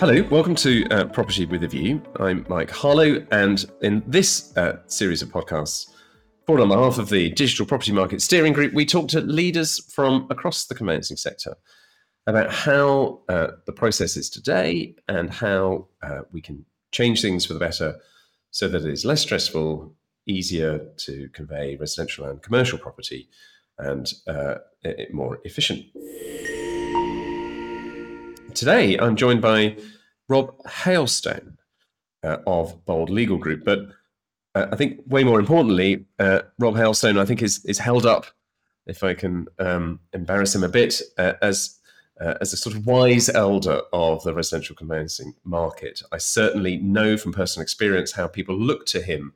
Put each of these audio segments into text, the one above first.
Hello, welcome to uh, Property with a View. I'm Mike Harlow, and in this uh, series of podcasts, brought on behalf of the Digital Property Market Steering Group, we talk to leaders from across the conveyancing sector about how uh, the process is today and how uh, we can change things for the better so that it is less stressful, easier to convey residential and commercial property, and uh, more efficient. Today, I'm joined by Rob Hailstone uh, of Bold Legal Group. But uh, I think way more importantly, uh, Rob Hailstone, I think, is is held up, if I can um, embarrass him a bit, uh, as uh, as a sort of wise elder of the residential conveyancing market. I certainly know from personal experience how people look to him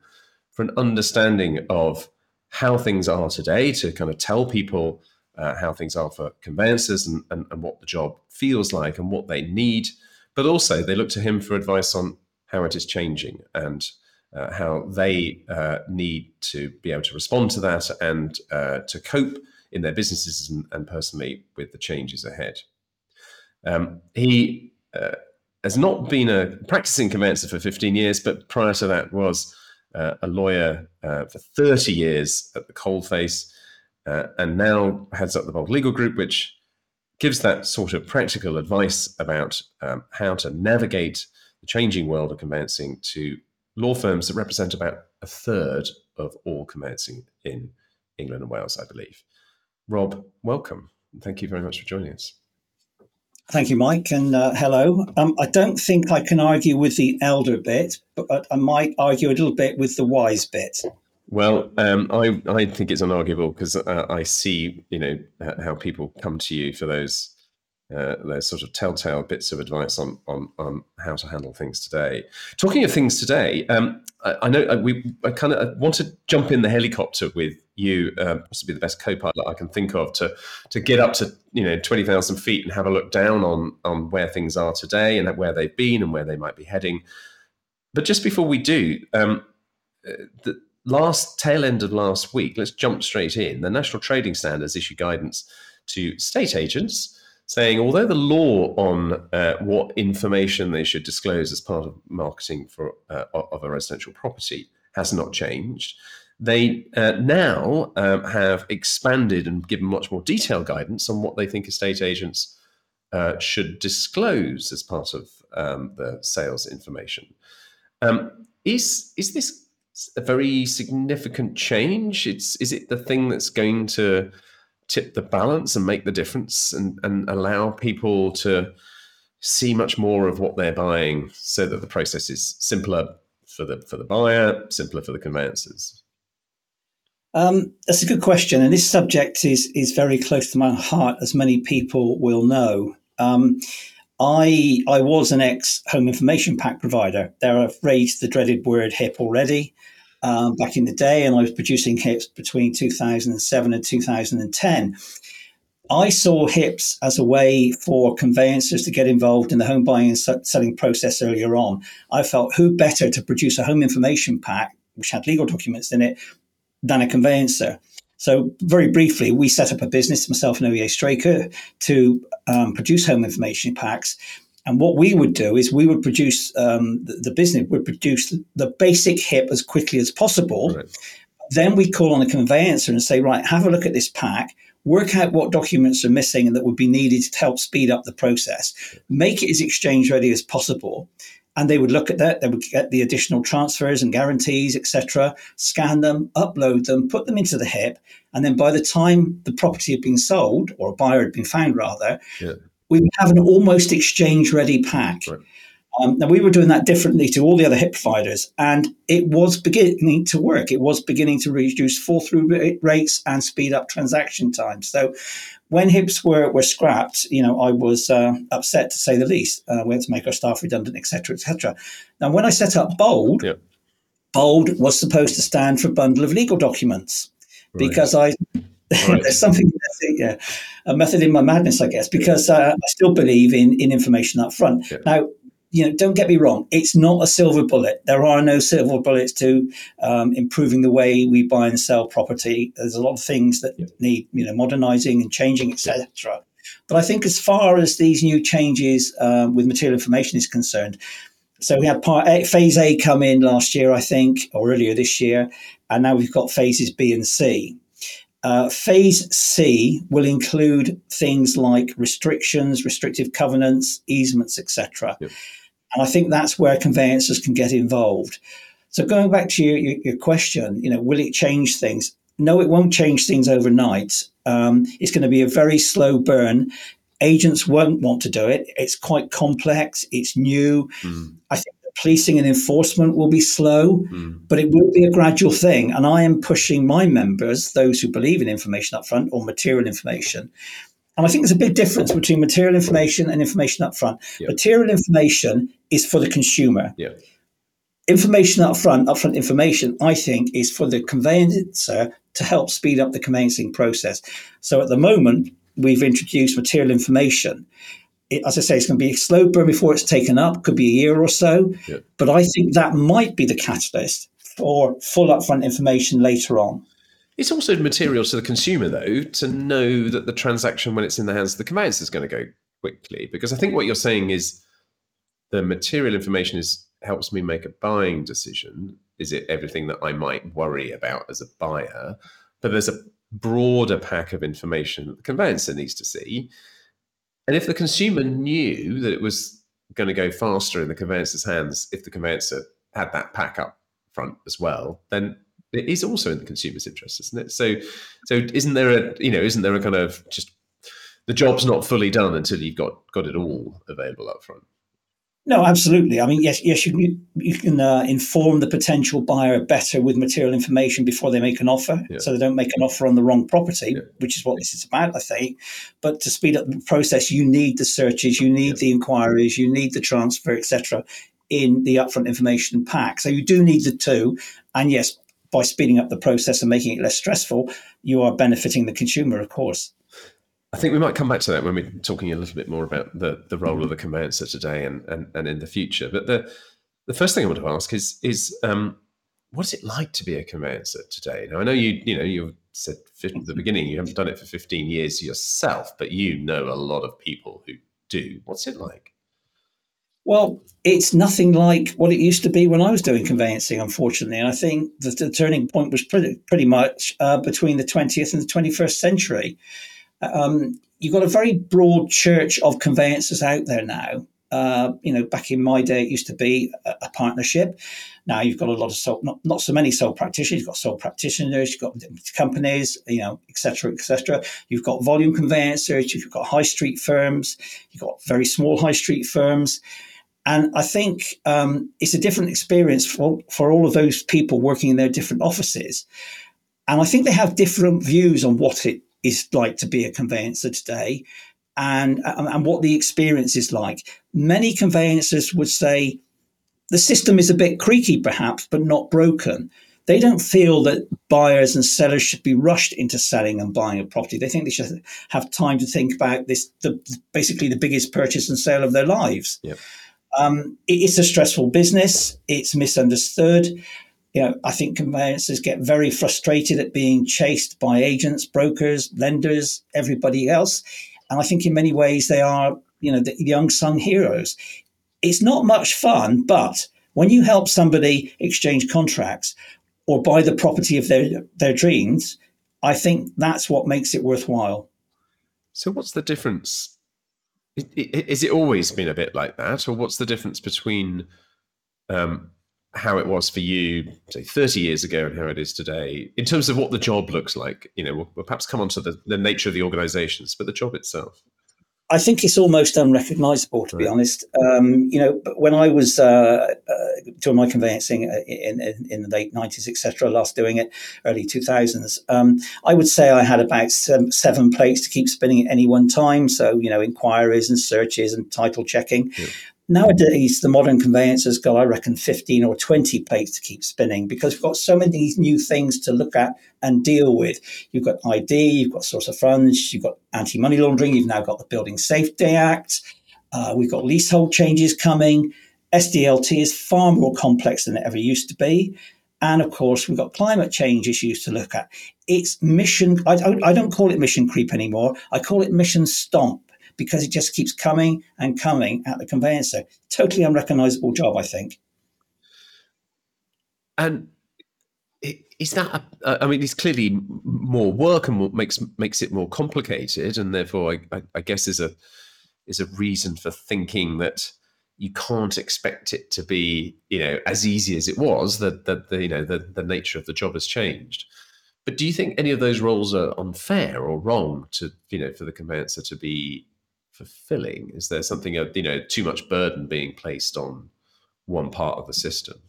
for an understanding of how things are today to kind of tell people uh, how things are for conveyancers and, and, and what the job feels like and what they need. But also, they look to him for advice on how it is changing and uh, how they uh, need to be able to respond to that and uh, to cope in their businesses and, and, personally with the changes ahead. Um, he uh, has not been a practicing conveyancer for 15 years, but prior to that was uh, a lawyer uh, for 30 years at the coalface and now heads up the Bold Legal Group, which gives that sort of practical advice about um, how to navigate the changing world of conveyancing to law firms that represent about a third of all conveyancing in England and Wales, I believe. Rob, welcome. Thank you very much for joining us. Thank you, Mike, and uh, hello. Um, I don't think I can argue with the elder bit, but I might argue a little bit with the wise bit. Well, um, I I think it's unarguable because uh, I see you know how people come to you for those uh, those sort of telltale bits of advice on on on how to handle things today. Talking of things today, um, I, I, know uh, we I kind of want to jump in the helicopter with you, uh, possibly the best co-pilot I can think of, to to get up to you know twenty thousand feet and have a look down on on where things are today and where they've been and where they might be heading. But just before we do, um, uh, the last tail end of last week, let's jump straight in. The National Trading Standards issue guidance to state agents saying although the law on uh, what information they should disclose as part of marketing for uh, of a residential property has not changed, they uh, now um, have expanded and given much more detailed guidance on what they think estate agents uh, should disclose as part of um, the sales information. Um, is is this a very significant change. It's is it the thing that's going to tip the balance and make the difference and, and allow people to see much more of what they're buying so that the process is simpler for the for the buyer, simpler for the conveyancers? Um, that's a good question, and this subject is is very close to my heart, as many people will know. Um, I I was an ex home information pack provider. There, I've raised the dreaded word HIP already. Um, back in the day, and I was producing HIPs between 2007 and 2010. I saw HIPs as a way for conveyancers to get involved in the home buying and selling process earlier on. I felt who better to produce a home information pack, which had legal documents in it, than a conveyancer. So, very briefly, we set up a business, myself and OEA Straker, to um, produce home information packs. And what we would do is we would produce um, the, the, business would produce the basic HIP as quickly as possible. Right. Then we call on a conveyancer and say, right, have a look at this pack, work out what documents are missing and that would be needed to help speed up the process, make it as exchange ready as possible, and they would look at that they would get the additional transfers and guarantees etc scan them upload them put them into the hip and then by the time the property had been sold or a buyer had been found rather yeah. we would have an almost exchange ready pack right. Um, now we were doing that differently to all the other hip providers and it was beginning to work it was beginning to reduce fall through rates and speed up transaction times so when HIPs were, were scrapped, you know, I was uh, upset to say the least. Uh, we had to make our staff redundant, etc., etc. Now, when I set up Bold, yeah. Bold was supposed to stand for bundle of legal documents right. because I Right. there's something yeah, a method in my madness, I guess, because uh, I still believe in in information up front. Yeah. Now, you know, don't get me wrong, it's not a silver bullet. There are no silver bullets to um, improving the way we buy and sell property. There's a lot of things that yeah. need, you know, modernizing and changing, etc. But I think as far as these new changes um, with material information is concerned, so we had part a, phase A come in last year, I think, or earlier this year, and now we've got phases B and C. Uh, phase C will include things like restrictions, restrictive covenants, easements, etc. Yep. And I think that's where conveyancers can get involved. So going back to your, your, question, you know, will it change things? No, it won't change things overnight. Um, it's going to be a very slow burn. Agents won't want to do it. It's quite complex. It's new. Mm. I think policing and enforcement will be slow, mm. but it will be a gradual thing. And I am pushing my members, those who believe in information up front or material information. And I think there's a big difference between material information and information upfront. Yep. Material information is for the consumer. Yep. Information upfront, upfront information, I think, is for the conveyancer to help speed up the conveyancing process. So at the moment, we've introduced material information it, as I say, it's going to be a slow burn before it's taken up. Could be a year or so, yeah. but I think that might be the catalyst for full upfront information later on. It's also material to the consumer, though, to know that the transaction, when it's in the hands of the conveyancer, is going to go quickly. Because I think what you're saying is the material information is helps me make a buying decision. Is it everything that I might worry about as a buyer? But there's a broader pack of information that the conveyancer needs to see and if the consumer knew that it was going to go faster in the conveyancer's hands, if the conveyancer had that pack up front as well, then it is also in the consumer's interest, isn't it? So, so isn't there a you know isn't there a kind of just the job's not fully done until you've got got it all available up front? No, absolutely. I mean, yes, yes, you, can, you can uh, inform the potential buyer better with material information before they make an offer, yeah. so they don't make an offer on the wrong property, yeah. which is what this is about, I think. But to speed up the process, you need the searches, you need yeah. the inquiries, you need the transfer, etc., in the upfront information pack. So you do need the two, and yes, by speeding up the process and making it less stressful, you are benefiting the consumer, of course. I think we might come back to that when we're talking a little bit more about the, the role of the conveyancer today and, and, and in the future. But the the first thing I want to ask is is um, what is it like to be a conveyancer today? Now I know you you know you said at the beginning you haven't done it for 15 years yourself, but you know a lot of people who do. What's it like? Well, it's nothing like what it used to be when I was doing conveyancing, unfortunately. And I think the, the turning point was pretty, pretty much uh, between the 20th and the 21st century. Um, you've got a very broad church of conveyancers out there now. Uh, you know, back in my day, it used to be a, a, partnership. Now you've got a lot of sole, not, not so many sole practitioners. You've got sole practitioners, you've got companies, you know, etc., etc. You've got volume conveyancers, you've got high street firms, you've got very small high street firms. And I think um, it's a different experience for, for all of those people working in their different offices. And I think they have different views on what it is like to be a conveyancer today and, and what the experience is like. Many conveyancers would say the system is a bit creaky, perhaps, but not broken. They don't feel that buyers and sellers should be rushed into selling and buying a property. They think they should have time to think about this, the, basically the biggest purchase and sale of their lives. Yep. Um, it's a stressful business. It's misunderstood you know, I think conveyancers get very frustrated at being chased by agents, brokers, lenders, everybody else. And I think in many ways they are, you know, the, the unsung heroes. It's not much fun, but when you help somebody exchange contracts or buy the property of their, their dreams, I think that's what makes it worthwhile. So, what's the difference? Is it always been a bit like that, or what's the difference between um, how it was for you, say, 30 years ago and how it is today, in terms of what the job looks like? You know, we'll, we'll perhaps come on to the, the, nature of the organizations, but the job itself. I think it's almost unrecognizable, to right. be honest. Um, you know, when I was uh, uh, doing my conveyancing uh, in, in, in the late 90s, etc., last doing it, early 2000s, um, I would say I had about seven, seven, plates to keep spinning at any one time. So, you know, inquiries and searches and title checking. Yeah. Nowadays, the modern conveyancers got, I reckon, 15 or 20 plates to keep spinning because we've got so many new things to look at and deal with. You've got ID, you've got source of funds, you've got anti money laundering, you've now got the Building Safety Act, uh, we've got leasehold changes coming. SDLT is far more complex than it ever used to be. And of course, we've got climate change issues to look at. it's mission. I I don't call it mission creep anymore. I call it mission stomp because it just keeps coming and coming at the conveyancer. Totally unrecognizable job, I think. And is that? A, I mean, it's clearly more work and makes makes it more complicated, and therefore, I, I, I guess is a is a reason for thinking that you can't expect it to be you know as easy as it was that that the, you know the, the nature of the job has changed but do you think any of those roles are unfair or wrong to you know for the conveyancer to be fulfilling is there something uh, you know too much burden being placed on one part of the system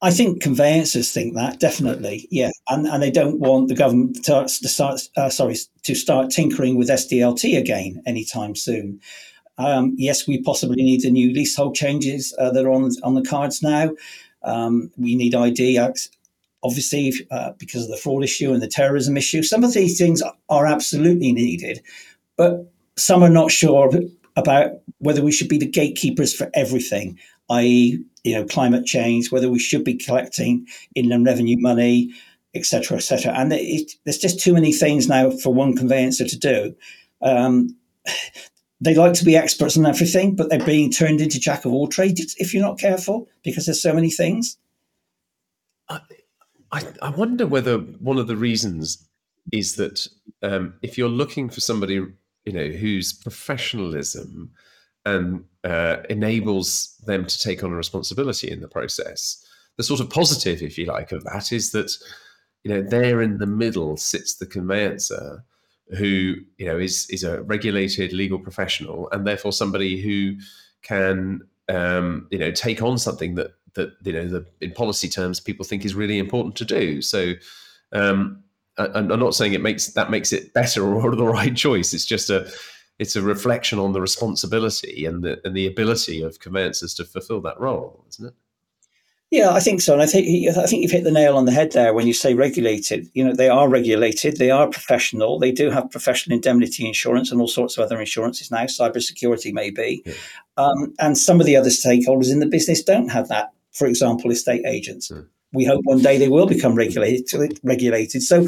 I think conveyancers think that definitely, yeah, and and they don't want the government to, to start, uh, sorry, to start tinkering with SDLT again anytime soon. Um, yes, we possibly need the new leasehold changes uh, that are on on the cards now. Um, we need ID, obviously, uh, because of the fraud issue and the terrorism issue. Some of these things are absolutely needed, but some are not sure about whether we should be the gatekeepers for everything, i.e., you know, climate change, whether we should be collecting inland revenue money, etc., etc. And it, there's just too many things now for one conveyancer to do. Um, they like to be experts on everything, but they're being turned into jack of all trades if you're not careful because there's so many things. I, I, wonder whether one of the reasons is that um, if you're looking for somebody, you know, whose professionalism and uh, enables them to take on a responsibility in the process, the sort of positive, if you like, of that is that, you know, there in the middle sits the conveyancer who you know is is a regulated legal professional and therefore somebody who can um, you know take on something that that you know the, in policy terms people think is really important to do. So um, I'm not saying it makes that makes it better or the right choice. It's just a it's a reflection on the responsibility and the and the ability of conveyancers to fulfil that role, isn't it? Yeah, I think so, and I think I think you've hit the nail on the head there when you say regulated. You know, they are regulated, they are professional, they do have professional indemnity insurance and all sorts of other insurances now. Cybersecurity maybe, yeah. um, and some of the other stakeholders in the business don't have that. For example, estate agents. Yeah. We hope one day they will become regulated. Regulated. So,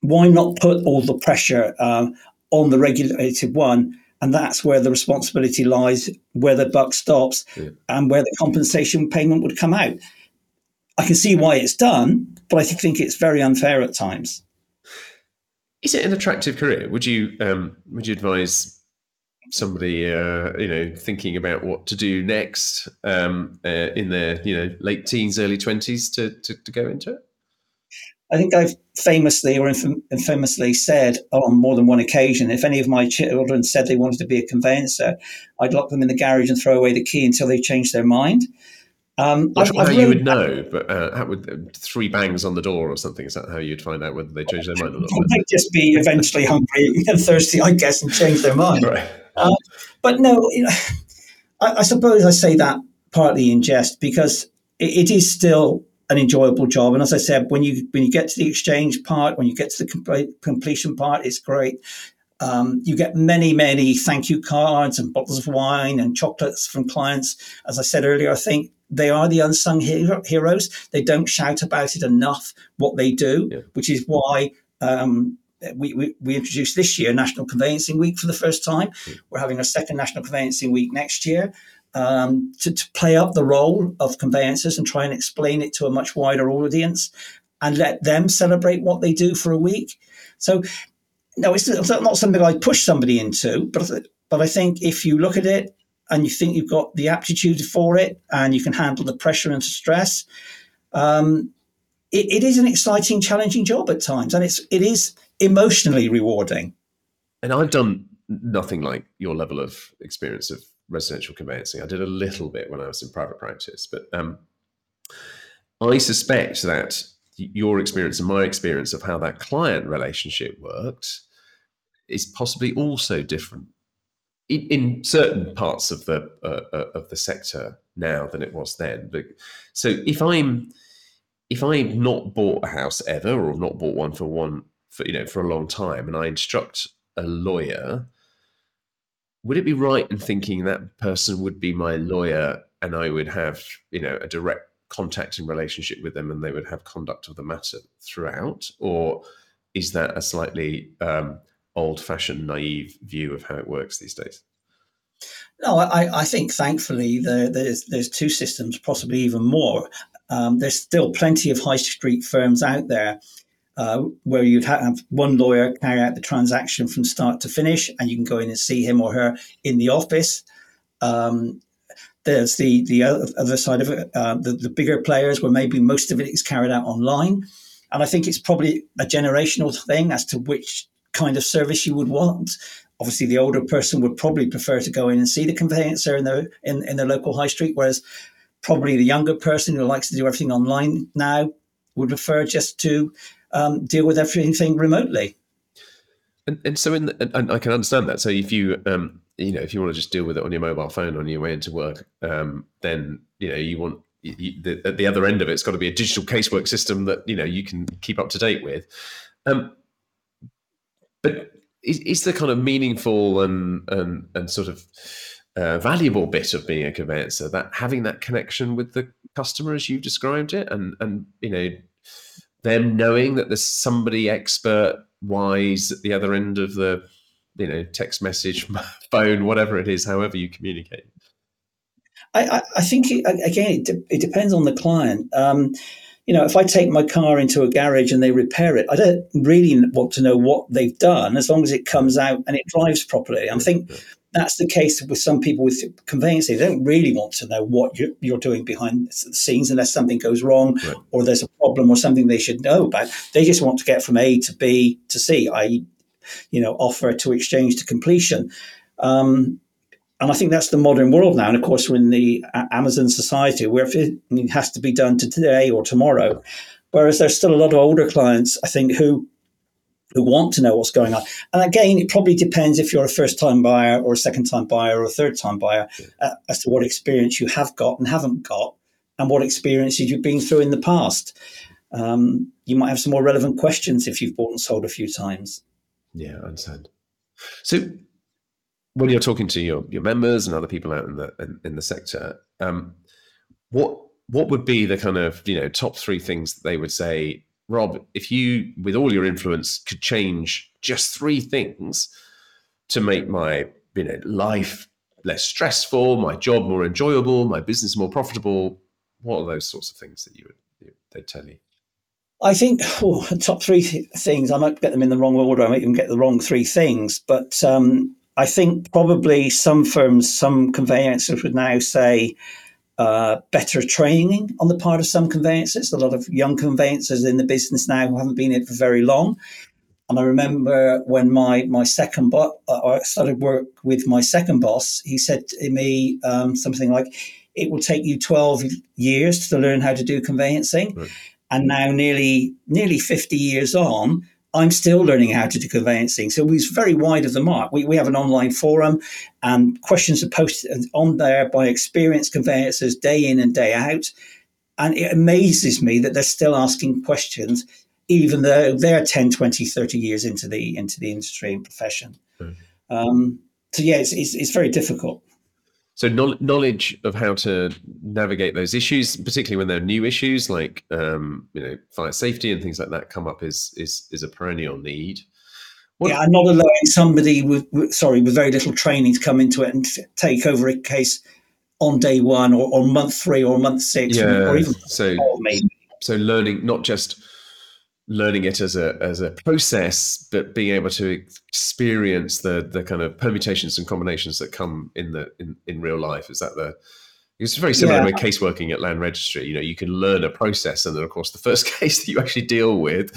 why not put all the pressure um, on the regulated one and that's where the responsibility lies, where the buck stops, yeah. and where the compensation payment would come out. I can see why it's done, but I think it's very unfair at times. Is it an attractive career? Would you um, would you advise somebody uh, you know thinking about what to do next um, uh, in their you know late teens, early twenties to, to to go into it? I think I've famously or infamously said on more than one occasion if any of my children said they wanted to be a conveyancer, I'd lock them in the garage and throw away the key until they changed their mind. Um, sure how you would know, but uh, how would uh, three bangs on the door or something? Is that how you'd find out whether they changed their mind or not? They might just be eventually hungry and thirsty, I guess, and change their mind. Right. Uh, but no, you know, I, I, suppose I say that partly in jest because it, it is still an enjoyable job. And as I said, when you when you get to the exchange part, when you get to the completion part, it's great. Um, you get many, many thank you cards and bottles of wine and chocolates from clients. As I said earlier, I think they are the unsung hero- heroes. They don't shout about it enough what they do, yeah. which is why um, we, we, we, introduced this year National Conveyancing Week for the first time. Yeah. We're having a second National Conveyancing Week next year um, to, to play up the role of conveyancers and try and explain it to a much wider audience and let them celebrate what they do for a week. So, no, it's not something I push somebody into, but but I think if you look at it and you think you've got the aptitude for it and you can handle the pressure and stress, um, it, it is an exciting, challenging job at times, and it's it is emotionally rewarding. And I've done nothing like your level of experience of residential conveyancing. I did a little bit when I was in private practice, but um, I suspect that your experience and my experience of how that client relationship worked is possibly also different in, in certain parts of the uh, uh, of the sector now than it was then. But so if I'm if I've not bought a house ever or not bought one for one for you know for a long time, and I instruct a lawyer would it be right in thinking that person would be my lawyer and I would have, you know, a direct contact and relationship with them and they would have conduct of the matter throughout? Or is that a slightly um, old fashioned, naive view of how it works these days? No, I, I think thankfully the, there's there's two systems, possibly even more. Um, there's still plenty of high street firms out there uh, where you'd have one lawyer carry out the transaction from start to finish, and you can go in and see him or her in the office. Um, there's the the other side of it, uh, the, the bigger players, where maybe most of it is carried out online. And I think it's probably a generational thing as to which kind of service you would want. Obviously, the older person would probably prefer to go in and see the conveyancer in the in, in the local high street, whereas probably the younger person who likes to do everything online now would prefer just to um, deal with everything remotely. And, and so, in the, and I can understand that. So, if you um, you know if you want to just deal with it on your mobile phone on your way into work, um, then you know you want you, the, at the other end of it, it's got to be a digital casework system that you know you can keep up to date with. Um, but is, is the kind of meaningful and and and sort of uh, valuable bit of being a conveyancer that having that connection with the customer as you described it, and and you know them knowing that there's somebody expert wise at the other end of the you know text message phone whatever it is however you communicate. I, I think it, again it, de- it, depends on the client. Um, you know if i take my car into a garage and they repair it i don't really want to know what they've done as long as it comes out and it drives properly. I think that's the case with some people with conveyancing. They don't really want to know what you're, you're doing behind the scenes unless something goes wrong right. or there's a problem or something they should know about. They just want to get from A to B to C, i.e., you know, offer to exchange to completion. Um, and I think that's the modern world now. And of course, we're in the Amazon society where it has to be done today or tomorrow. Whereas there's still a lot of older clients, I think, who who want to know what's going on. And again, it probably depends if you're a first time buyer or a second time buyer or a third time buyer uh, as to what experience you have got and haven't got and what experiences you've been through in the past. Um, you might have some more relevant questions if you've bought and sold a few times. Yeah, I understand. So when you're talking to your, your members and other people out in the in, in the sector, um, what what would be the kind of you know top three things they would say Rob, if you, with all your influence, could change just three things to make my you know life less stressful, my job more enjoyable, my business more profitable, what are those sorts of things that you would they'd tell you? I think oh, top three th- things. I might get them in the wrong order. I might even get the wrong three things, but um, I think probably some firms, some conveyancers would now say uh, better training on the part of some conveyancers. A lot of young conveyancers in the business now who haven't been in it for very long. And I remember when my my second boss, I started work with my second boss. He said to me um, something like, "It will take you twelve years to learn how to do conveyancing." Right. And now, nearly nearly fifty years on, I'm still learning how to do conveyancing. So he's very wide of the mark. We, we have an online forum and questions are posted on there by experienced conveyancers day in and day out. And it amazes me that they're still asking questions, even though they're 10, 20, 30 years into the into the industry and profession. Mm-hmm. Um, so yeah, it's, it's, it's very difficult. So knowledge of how to navigate those issues, particularly when they're new issues like um, you know fire safety and things like that, come up is is is a perennial need. What, yeah, I'm not allowing somebody with, with, sorry with very little training to come into it and take over a case on day one or, or month three or month six yeah, or even so maybe. so learning not just learning it as a as a process, but being able to experience the the kind of permutations and combinations that come in the in, in real life. Is that the it's very similar yeah. with case working at land registry. You know, you can learn a process, and then of course the first case that you actually deal with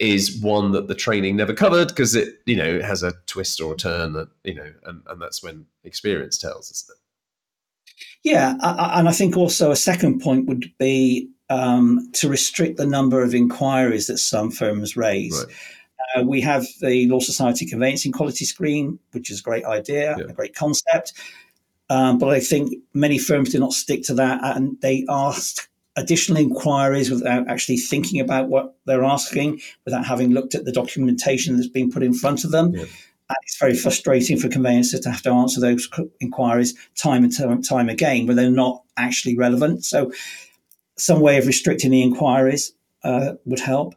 is one that the training never covered because it you know it has a twist or a turn that you know, and and that's when experience tells, isn't it? Yeah, and I think also a second point would be um, to restrict the number of inquiries that some firms raise. Right. Uh, we have the Law Society Conveyancing Quality Scheme, which is a great idea, yeah. a great concept. Um, but I think many firms do not stick to that and they ask additional inquiries without actually thinking about what they're asking, without having looked at the documentation that's been put in front of them. Yeah. And it's very frustrating for conveyancers to have to answer those inquiries time and time, time again when they're not actually relevant. So some way of restricting the inquiries uh, would help.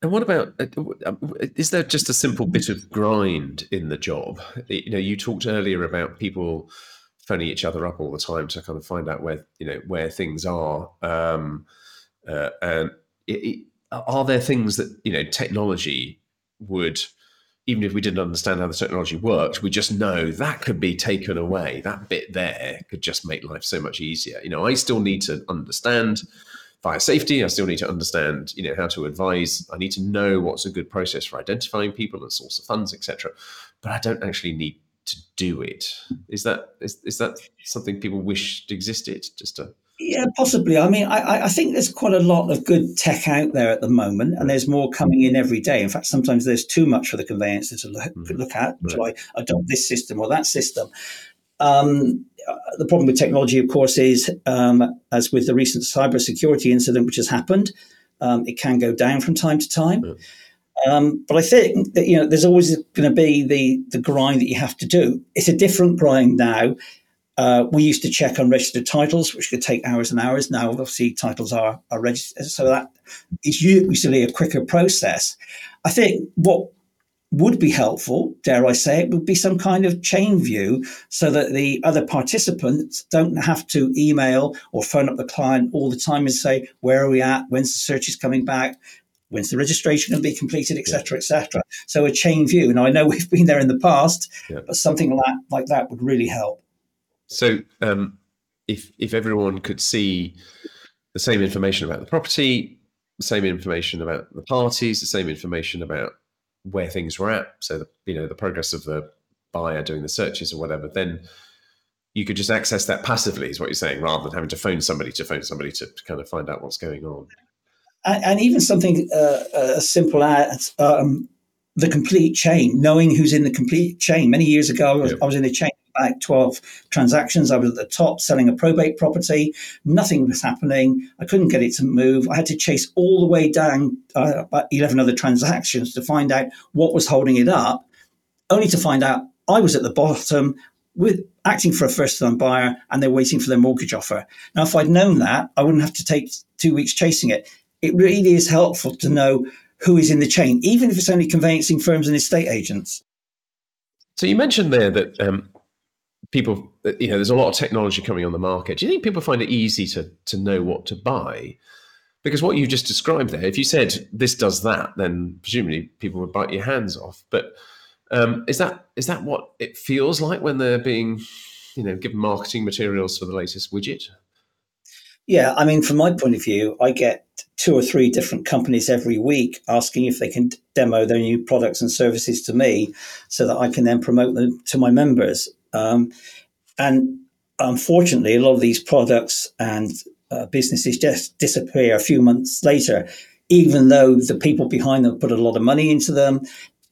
And what about? Uh, uh, is there just a simple bit of grind in the job? You know, you talked earlier about people phoning each other up all the time to kind of find out where you know where things are. Um, uh, and it, it, are there things that you know technology would, even if we didn't understand how the technology worked, we just know that could be taken away. That bit there could just make life so much easier. You know, I still need to understand fire safety. I still need to understand, you know, how to advise. I need to know what's a good process for identifying people and source of funds, etc. But I don't actually need to do it. Is that is, is that something people wished existed? Just to yeah, possibly. I mean, I, I think there's quite a lot of good tech out there at the moment, and there's more coming in every day. In fact, sometimes there's too much for the conveyancer to look, mm-hmm. look at. So I adopt this system or that system. Um, the problem with technology, of course, is um, as with the recent cybersecurity incident which has happened, um, it can go down from time to time. Yeah. Um, but I think that you know there's always going to be the the grind that you have to do. It's a different grind now. Uh, we used to check unregistered titles, which could take hours and hours. Now, obviously, titles are, are registered, so that is usually a quicker process. I think what would be helpful, dare I say it, would be some kind of chain view so that the other participants don't have to email or phone up the client all the time and say, where are we at? When's the search is coming back? When's the registration going to be completed, etc., etc. So a chain view. Now I know we've been there in the past, yeah. but something like like that would really help. So um, if if everyone could see the same information about the property, the same information about the parties, the same information about where things were at. So the, you know the progress of the buyer doing the searches or whatever. Then you could just access that passively, is what you're saying, rather than having to phone somebody to phone somebody to, to kind of find out what's going on. And, and even something uh, as simple as um, the complete chain, knowing who's in the complete chain. Many years ago, I was, I was in a chain like 12 transactions. I was at the top selling a probate property. Nothing was happening. I couldn't get it to move. I had to chase all the way down uh, about 11 other transactions to find out what was holding it up, only to find out I was at the bottom with acting for a first time buyer and they're waiting for their mortgage offer. Now, if I'd known that, I wouldn't have to take two weeks chasing it. It really is helpful to know who is in the chain, even if it's only conveyancing firms and estate agents. So you mentioned there that um, people, you know, there's a lot of technology coming on the market. Do you think people find it easy to to know what to buy? Because what you just described there, if you said this does that, then presumably people would bite your hands off. But um, is that is that what it feels like when they're being, you know, given marketing materials for the latest widget? Yeah, I mean, from my point of view, I get two or three different companies every week asking if they can demo their new products and services to me so that I can then promote them to my members. Um, and unfortunately, a lot of these products and uh, businesses just disappear a few months later, even though the people behind them put a lot of money into them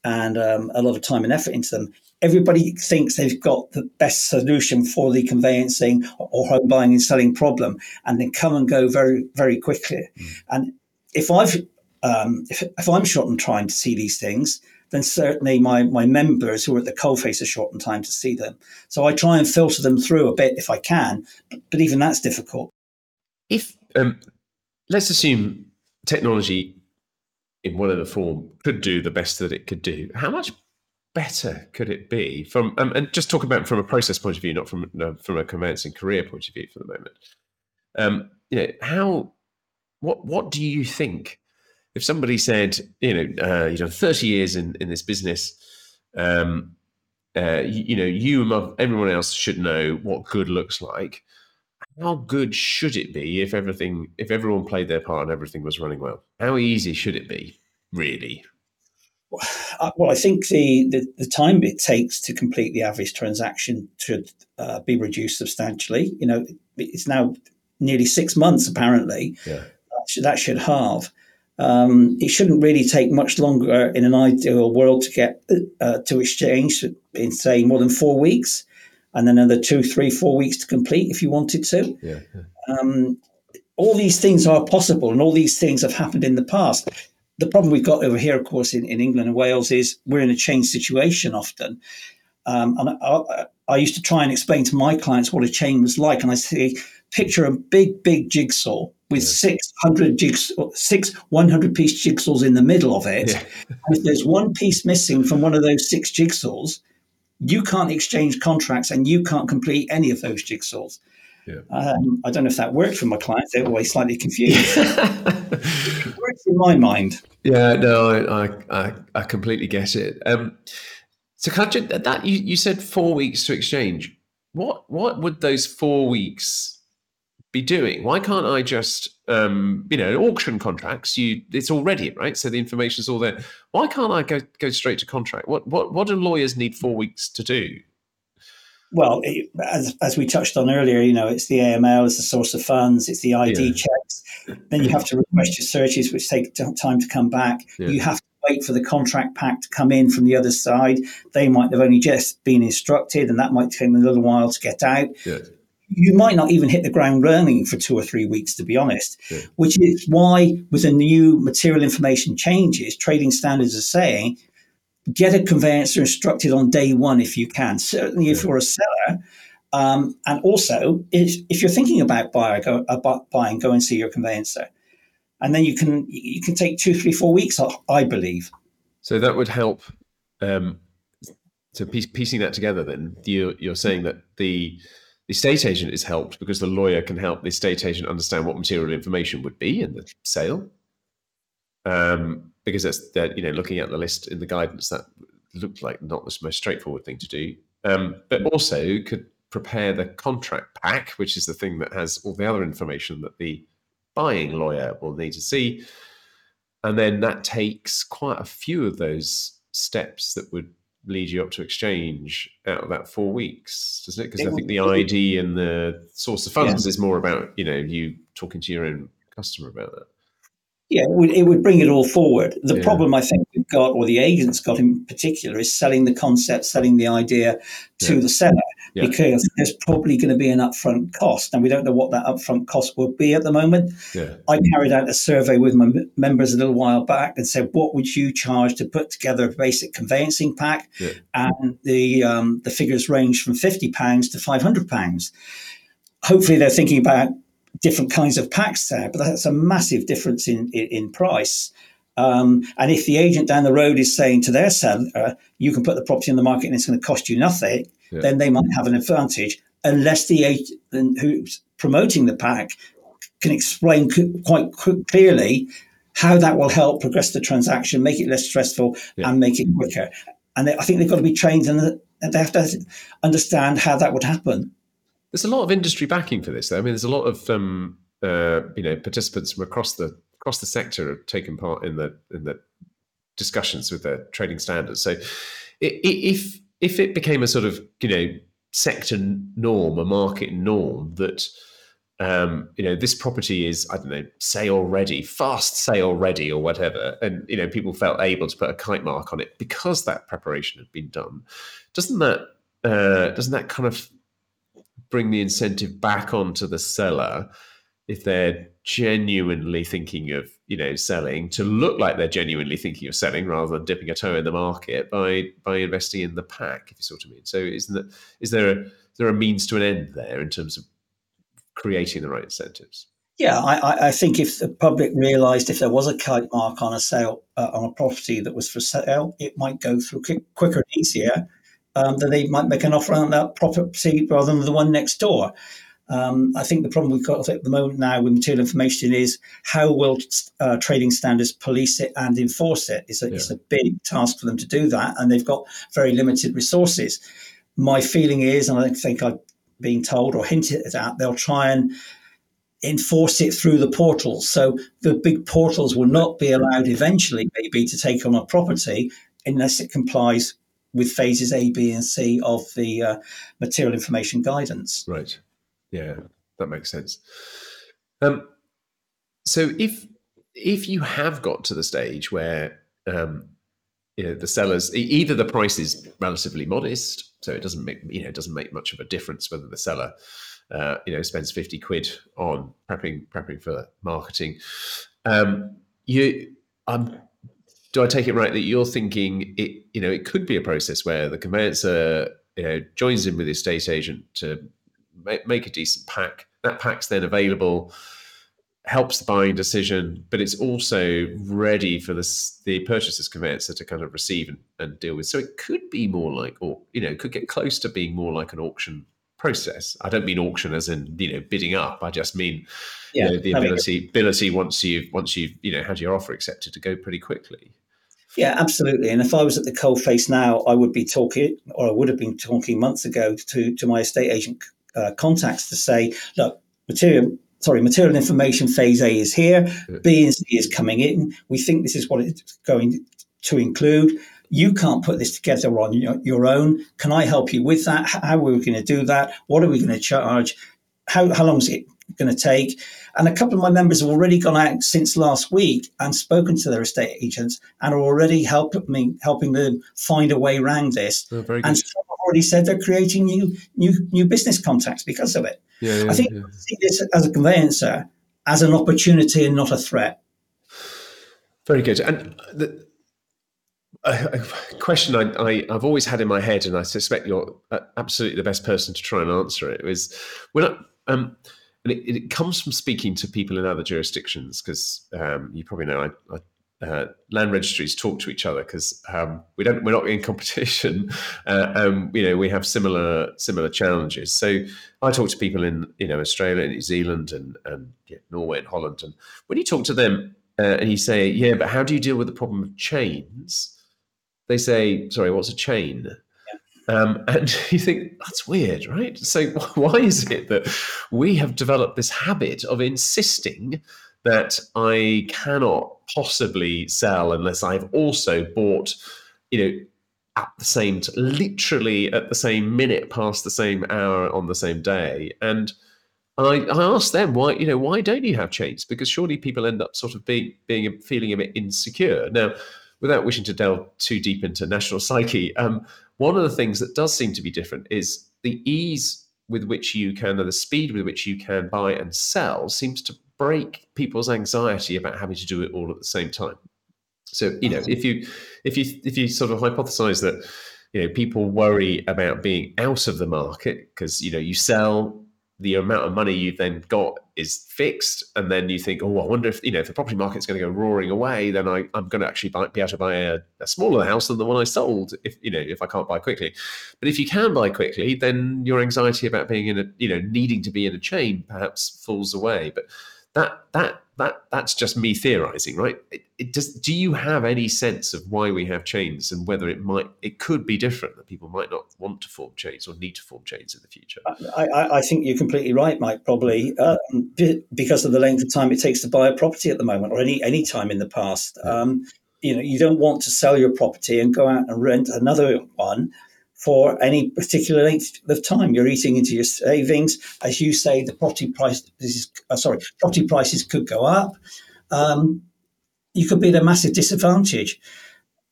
and um, a lot of time and effort into them. Everybody thinks they've got the best solution for the conveyancing or home buying and selling problem, and then come and go very, very quickly. Mm. And if I've um, if, if I'm short and trying to see these things, then certainly my, my members who are at the coalface are short on time to see them. So I try and filter them through a bit if I can, but even that's difficult. If um, let's assume technology in whatever form could do the best that it could do, how much better could it be from um, and just talk about from a process point of view, not from uh, from a conveyancing career point of view for the moment. Um, you know how what what do you think if somebody said, you know, uh, you know, 30 years in, in this business, um, uh, you, you, know, you and everyone else should know what good looks like. How good should it be if everything, if everyone played their part and everything was running well? How easy should it be, really? Well, I think the, the, the time it takes to complete the average transaction should uh, be reduced substantially. You know, it's now nearly six months apparently. Yeah. That should, that should halve. Um, it shouldn't really take much longer in an ideal world to get uh, to exchange in say more than four weeks, and then another two, three, four weeks to complete if you wanted to. Yeah, yeah. Um, all these things are possible, and all these things have happened in the past. The problem we've got over here, of course, in, in England and Wales is we're in a chain situation often. Um, and I, I, I, used to try and explain to my clients what a chain was like, and I say picture a big, big jigsaw with yeah. 600 jigs, six 100 piece jigsaws in the middle of it. Yeah. if there's one piece missing from one of those six jigsaws, you can't exchange contracts and you can't complete any of those jigsaws. Yeah. Um, I don't know if that worked for my clients. They're always slightly confused. it works in my mind. Yeah, no, I I, I completely get it. Um, so, you, that you, you said four weeks to exchange. What what would those four weeks be doing? Why can't I just um, you know auction contracts? You it's already right, so the information's all there. Why can't I go go straight to contract? What what what do lawyers need four weeks to do? Well, it, as, as we touched on earlier, you know, it's the AML, it's the source of funds, it's the ID yeah. checks. Then you have to request your searches, which take time to come back. Yeah. You have to wait for the contract pack to come in from the other side. They might have only just been instructed, and that might take a little while to get out. Yeah. You might not even hit the ground running for two or three weeks, to be honest, which is why, with the new material information changes, trading standards are saying get a conveyancer instructed on day one if you can. Certainly, if you're a seller, um, and also if, if, you're thinking about buy, go, about buying, go and see your conveyancer, and then you can you can take two, three, four weeks. I believe. So that would help. Um, so piece, piecing that together, then you're, you're saying that the the estate agent is helped because the lawyer can help the estate agent understand what material information would be in the sale. Um, because that's that you know looking at the list in the guidance that looked like not the most straightforward thing to do um, but also could prepare the contract pack which is the thing that has all the other information that the buying lawyer will need to see and then that takes quite a few of those steps that would lead you up to exchange out of that four weeks doesn't it because i think the id and the source of funds yeah. is more about you know you talking to your own customer about that yeah, it would, it would bring it all forward. The yeah. problem I think we've got, or the agents got in particular, is selling the concept, selling the idea to yeah. the seller, yeah. because there's probably going to be an upfront cost, and we don't know what that upfront cost will be at the moment. I carried out a survey with my members a little while back and said, "What would you charge to put together a basic conveyancing pack?" And the um, the figures range from fifty pounds to five hundred pounds. Hopefully, they're thinking about different kinds of packs there, but that's a massive difference in, in, in price. Um, and if the agent down the road is saying to their seller, you can put the property in the market and it's going to cost you nothing, yeah. then they might have an advantage unless the agent who's promoting the pack can explain quite clearly how that will help progress the transaction, make it less stressful, yeah. and make it quicker. And I think they've got to be trained and they have to understand how that would happen. There's a lot of industry backing for this. Though. I mean, there's a lot of um, uh, you know participants from across the across the sector have taken part in the in the discussions with the trading standards. So, if if it became a sort of you know sector norm, a market norm that um, you know this property is I don't know sale ready, fast sale ready, or whatever, and you know people felt able to put a kite mark on it because that preparation had been done. Doesn't that uh, doesn't that kind of bring the incentive back onto the seller if they're genuinely thinking of you know selling to look like they're genuinely thinking of selling rather than dipping a toe in the market by by investing in the pack if you sort of mean so isn't that is there a is there a means to an end there in terms of creating the right incentives yeah i, I think if the public realized if there was a kite mark on a sale uh, on a property that was for sale it might go through quicker and easier um, that they might make an offer on that property rather than the one next door. Um, I think the problem we've got at the moment now with material information is how will uh, trading standards police it and enforce it? It's a, yeah. it's a big task for them to do that, and they've got very limited resources. My feeling is, and I think I've been told or hinted at, they'll try and enforce it through the portals. So the big portals will not be allowed eventually, maybe, to take on a property unless it complies with phases A, B, and C of the uh, material information guidance. Right. Yeah, that makes sense. Um, so if if you have got to the stage where um, you know the sellers either the price is relatively modest, so it doesn't make you know it doesn't make much of a difference whether the seller uh, you know spends fifty quid on prepping prepping for marketing. Um, you, I'm do I take it right that you're thinking it? You know, it could be a process where the conveyancer you know, joins in with the estate agent to make, make a decent pack. that pack's then available helps the buying decision, but it's also ready for this, the purchaser's conveyancer to kind of receive and, and, deal with. So it could be more like, or you know, could get close to being more like an auction process. I don't mean auction as in you know bidding up. I just mean yeah, you know, the ability mean, ability once you've once you've you know had your offer accepted to go pretty quickly. Yeah, absolutely. And if I was at the coal face now, I would be talking, or I would have been talking months ago to to my estate agent uh, contacts to say, look, material sorry, material information phase A is here, B and C is coming in. We think this is what it's going to include. You can't put this together on your, own. Can I help you with that? How are we going to do that? What are we going to charge? How, how long is it going to take? And a couple of my members have already gone out since last week and spoken to their estate agents and are already helping me, helping them find a way around this. Oh, and have already said they're creating new new new business contacts because of it. Yeah, yeah, I think yeah. I see this as a conveyancer as an opportunity and not a threat. Very good. And the, a, a question I, I, have always had in my head, and I suspect you're uh, absolutely the best person to try and answer it, is when I, um, and it, it, comes from speaking to people in other jurisdictions because um, you probably know I, I uh, land registries talk to each other because um, we don't we're not in competition. Uh, and you know we have similar similar challenges. So I talk to people in you know Australia and New Zealand and and yeah, Norway and Holland and when you talk to them uh, and you say yeah but how do you deal with the problem of chains? they say sorry what's a chain? Um, and you think that's weird, right? So why is it that we have developed this habit of insisting that I cannot possibly sell unless I've also bought, you know, at the same, t- literally at the same minute, past the same hour on the same day. And I, I asked them why, you know, why don't you have chains? Because surely people end up sort of being, being feeling a bit insecure. Now, without wishing to delve too deep into national psyche, um, one of the things that does seem to be different is the ease with which you can, or the speed with which you can buy and sell, seems to break people's anxiety about having to do it all at the same time. So you know, if you if you if you sort of hypothesize that you know people worry about being out of the market because you know you sell the amount of money you've then got is fixed, and then you think, oh, I wonder if you know if the property market's going to go roaring away, then I, I'm going to actually buy, be able to buy a, a, smaller house than the one I sold. If you know if I can't buy quickly, but if you can buy quickly, then your anxiety about being in a you know needing to be in a chain perhaps falls away. But that that that that's just me theorizing, right? It, it does. Do you have any sense of why we have chains and whether it might it could be different that people might not want to form chains or need to form chains in the future? I, I think you're completely right, Mike. Probably um, because of the length of time it takes to buy a property at the moment, or any any time in the past. Um, you know, you don't want to sell your property and go out and rent another one for any particular length of time. You're eating into your savings. As you say, the property price this is, uh, sorry, property prices could go up. Um, you could be at a massive disadvantage.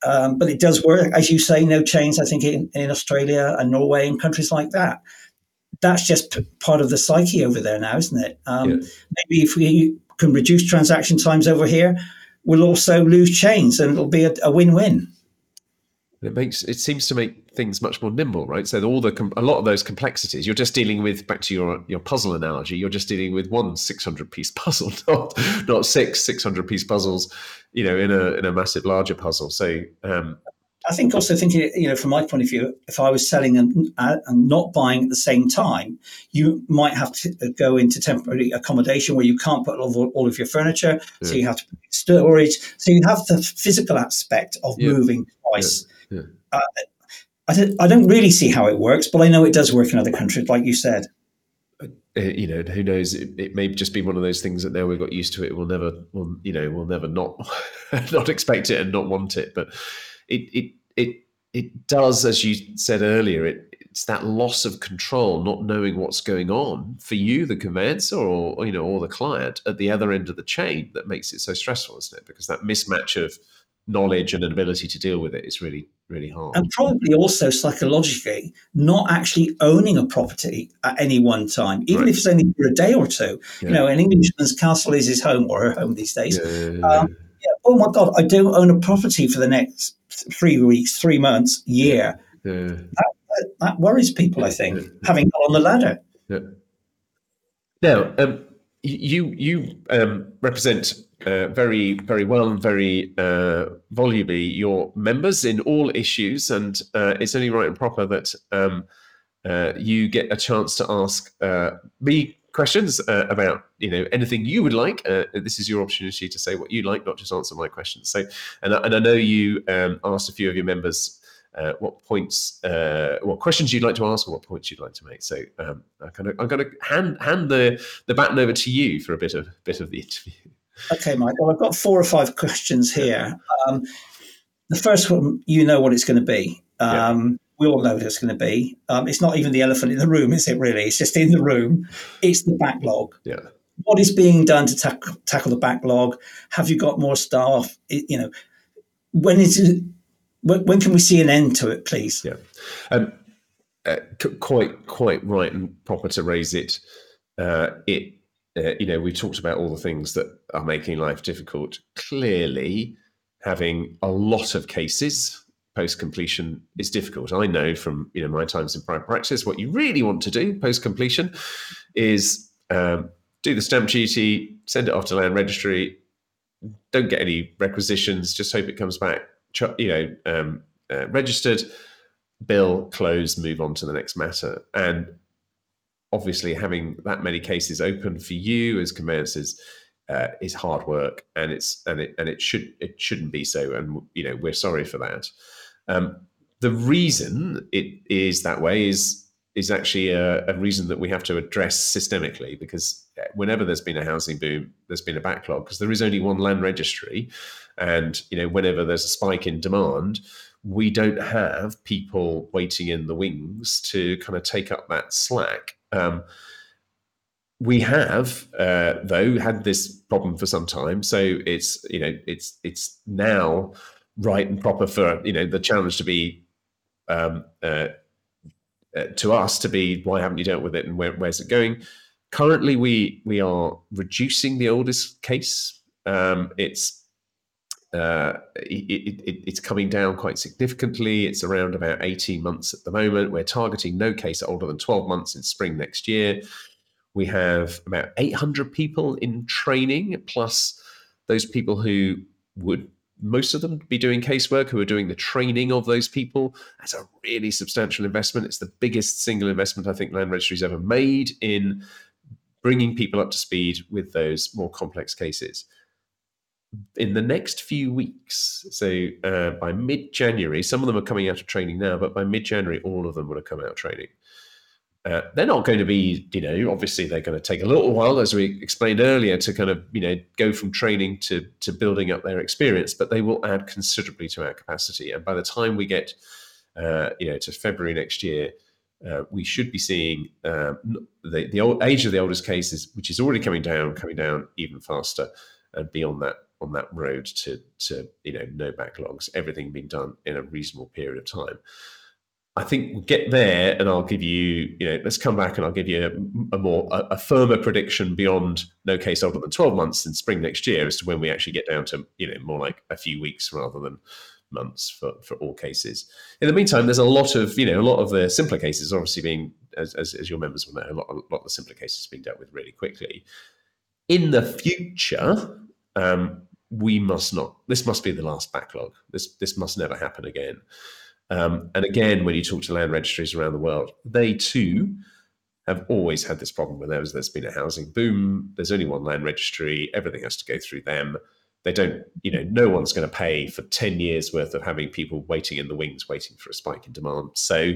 Um, but it does work, as you say. No chains, I think, in, in Australia and Norway and countries like that. That's just p- part of the psyche over there now, isn't it? Um, yeah. Maybe if we can reduce transaction times over here, we'll also lose chains, and it'll be a, a win-win. It makes it seems to make things much more nimble, right? So all the a lot of those complexities, you're just dealing with. Back to your your puzzle analogy, you're just dealing with one 600 piece puzzle, not not six 600 piece puzzles, you know, in a in a massive larger puzzle. So um, I think also thinking, you know, from my point of view, if I was selling and, and not buying at the same time, you might have to go into temporary accommodation where you can't put all, all of your furniture, yeah. so you have to put storage. So you have the physical aspect of yeah. moving twice. Yeah. Uh, I don't, I don't really see how it works, but I know it does work in other countries, like you said. Uh, you know, who knows? It, it, may just be one of those things that now we've got used to it. We'll never, we'll, you know, we'll never not not expect it and not want it. But it it it it does, as you said earlier, it it's that loss of control, not knowing what's going on for you, the conveyancer, or you know, or the client at the other end of the chain that makes it so stressful, isn't it? Because that mismatch of knowledge and an ability to deal with it is really really hard. And probably also psychologically not actually owning a property at any one time even right. if it's only for a day or two. Yeah. you know an englishman's castle is his home or her home these days. Yeah, um, yeah, oh my god i don't own a property for the next three weeks three months year. that, that, worries people i think having got on the ladder. Now, um, you you um, represent uh, very very well and very uh, volubly your members in all issues, and uh, it's only right and proper that um, uh, you get a chance to ask uh, me questions uh, about you know anything you would like. this is your opportunity to say what you like, not just answer my questions. So, and and I know you um, asked a few of your members what points, what questions you'd like to ask, or what points you'd like to make. So um, I I'm going to hand hand the the baton over to you for a bit of bit of the interview. Okay, Mike. Well, I've got four or five questions here. Um, the first one, you know what it's going to be. Um, yeah. We all know what it's going to be. Um, it's not even the elephant in the room, is it? Really, it's just in the room. It's the backlog. Yeah. What is being done to tackle tackle the backlog? Have you got more staff? It, you know, when is it, when, when, can we see an end to it, please? Yeah, um, uh, quite quite right and proper to raise it. Uh, it uh, you know we talked about all the things that are making life difficult. Clearly, having a lot of cases post completion is difficult. I know from you know my times in private practice, what you really want to do post completion is um, do the stamp duty, send it off to land registry. Don't get any requisitions. Just hope it comes back you know, um, uh, registered, bill, close, move on to the next matter. And obviously, having that many cases open for you as conveyancers uh, is hard work, and it's and it and it should it shouldn't be so. And you know, we're sorry for that. Um, the reason it is that way is is actually a, a, reason that we have to address systemically because whenever there's been a housing boom, there's been a backlog because there is only one land registry, and you know whenever there's a spike in demand, we don't have people waiting in the wings to kind of take up that slack. Um, we have uh, though had this problem for some time, so it's you know it's it's now right and proper for you know the challenge to be um, uh, uh, to us to be why haven't you dealt with it and where, where's it going? Currently, we we are reducing the oldest case. Um, it's uh, it, it, it's coming down quite significantly. It's around about 18 months at the moment. We're targeting no case older than 12 months in spring next year. We have about 800 people in training, plus those people who would most of them be doing casework who are doing the training of those people. That's a really substantial investment. It's the biggest single investment I think Land Registry's ever made in bringing people up to speed with those more complex cases. In the next few weeks, so uh, by mid January, some of them are coming out of training now, but by mid January, all of them will have come out of training. Uh, they're not going to be, you know, obviously they're going to take a little while, as we explained earlier, to kind of, you know, go from training to to building up their experience. But they will add considerably to our capacity, and by the time we get, uh, you know, to February next year, uh, we should be seeing um, the the old, age of the oldest cases, which is already coming down, coming down even faster, and beyond that on that road to to you know no backlogs, everything being done in a reasonable period of time. I think we'll get there, and I'll give you, you know, let's come back and I'll give you a, a more a, a, firmer prediction beyond no case older than twelve months in spring next year as to when we actually get down to, you know, more like a few weeks rather than months for for all cases. In the meantime, there's a lot of, you know, a lot of the simpler cases obviously being, as as, as your members will know, a lot, a lot of the simpler cases being dealt with really quickly. In the future, um, we must not. This must be the last backlog. This this must never happen again. Um, and again, when you talk to land registries around the world, they too have always had this problem where there's, there's been a housing boom. There's only one land registry. Everything has to go through them. They don't, you know, no one's going to pay for 10 years worth of having people waiting in the wings, waiting for a spike in demand. So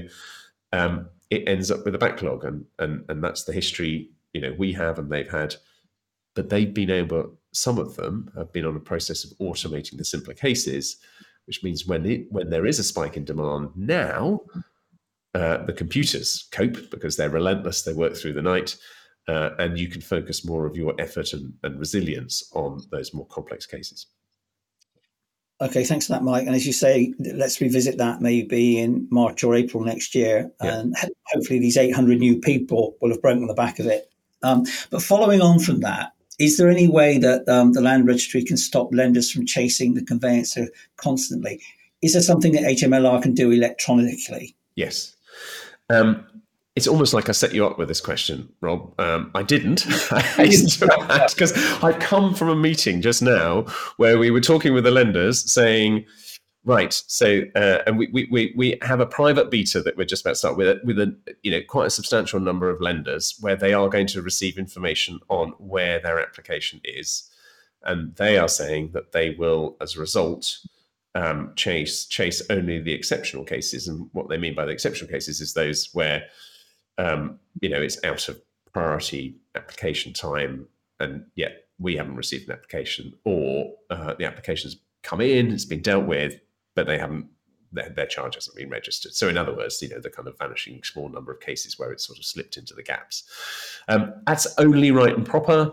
um, it ends up with a backlog. And, and, and that's the history, you know, we have and they've had. But they've been able, some of them have been on a process of automating the simpler cases which means when it, when there is a spike in demand now, uh, the computers cope because they're relentless. They work through the night, uh, and you can focus more of your effort and, and resilience on those more complex cases. Okay, thanks for that, Mike. And as you say, let's revisit that maybe in March or April next year, yeah. and hopefully these 800 new people will have broken the back of it. Um, but following on from that, is there any way that um, the land registry can stop lenders from chasing the conveyancer constantly? Is there something that HMLR can do electronically? Yes. Um, it's almost like I set you up with this question, Rob. Um, I didn't. I because I've come from a meeting just now where we were talking with the lenders saying, right, so uh, and we, we we have a private beta that we're just about to start with with a you know quite a substantial number of lenders where they are going to receive information on where their application is, and they are saying that they will, as a result, um, chase chase only the exceptional cases, and what they mean by the exceptional cases is those where um, you know, it's out of priority application time, and yet we haven't received an application, or uh, the application's come in, it's been dealt with, but they haven't their, their, charge hasn't been registered. So, in other words, you know, the kind of vanishing small number of cases where it's sort of slipped into the gaps. Um, that's only right and proper.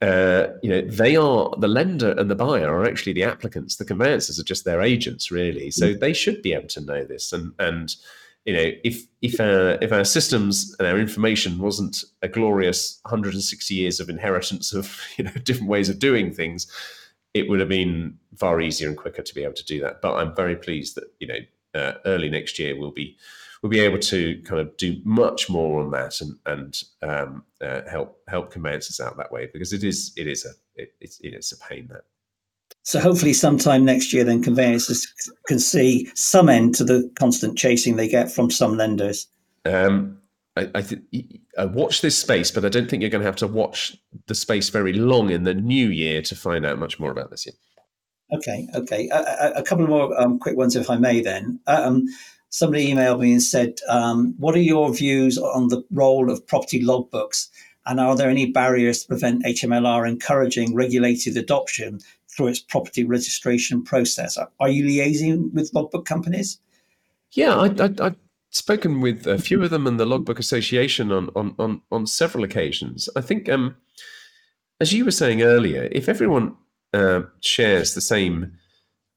Uh, you know, they are the lender and the buyer are actually the applicants. The conveyancers are just their agents, really. So they should be able to know this. And and you know, if if our if our systems and our information wasn't a glorious 160 years of inheritance of you know different ways of doing things, it would have been far easier and quicker to be able to do that. But I'm very pleased that you know uh, early next year we'll be we'll be able to kind of do much more on that and and um, uh, help help conveyancers out that way because it is it is a it, it's it's a pain that so hopefully, sometime next year, then conveyancers can see some end to the constant chasing they get from some lenders. Um, I, I, th- I watch this space, but I don't think you're going to have to watch the space very long in the new year to find out much more about this yet. Okay, okay. A, a couple more um, quick ones, if I may. Then um, somebody emailed me and said, um, "What are your views on the role of property logbooks?" And are there any barriers to prevent HMLR encouraging regulated adoption through its property registration process. Are you liaising with logbook companies? Yeah, I, I, I've spoken with a few of them and the Logbook Association on on on, on several occasions. I think, um, as you were saying earlier, if everyone uh, shares the same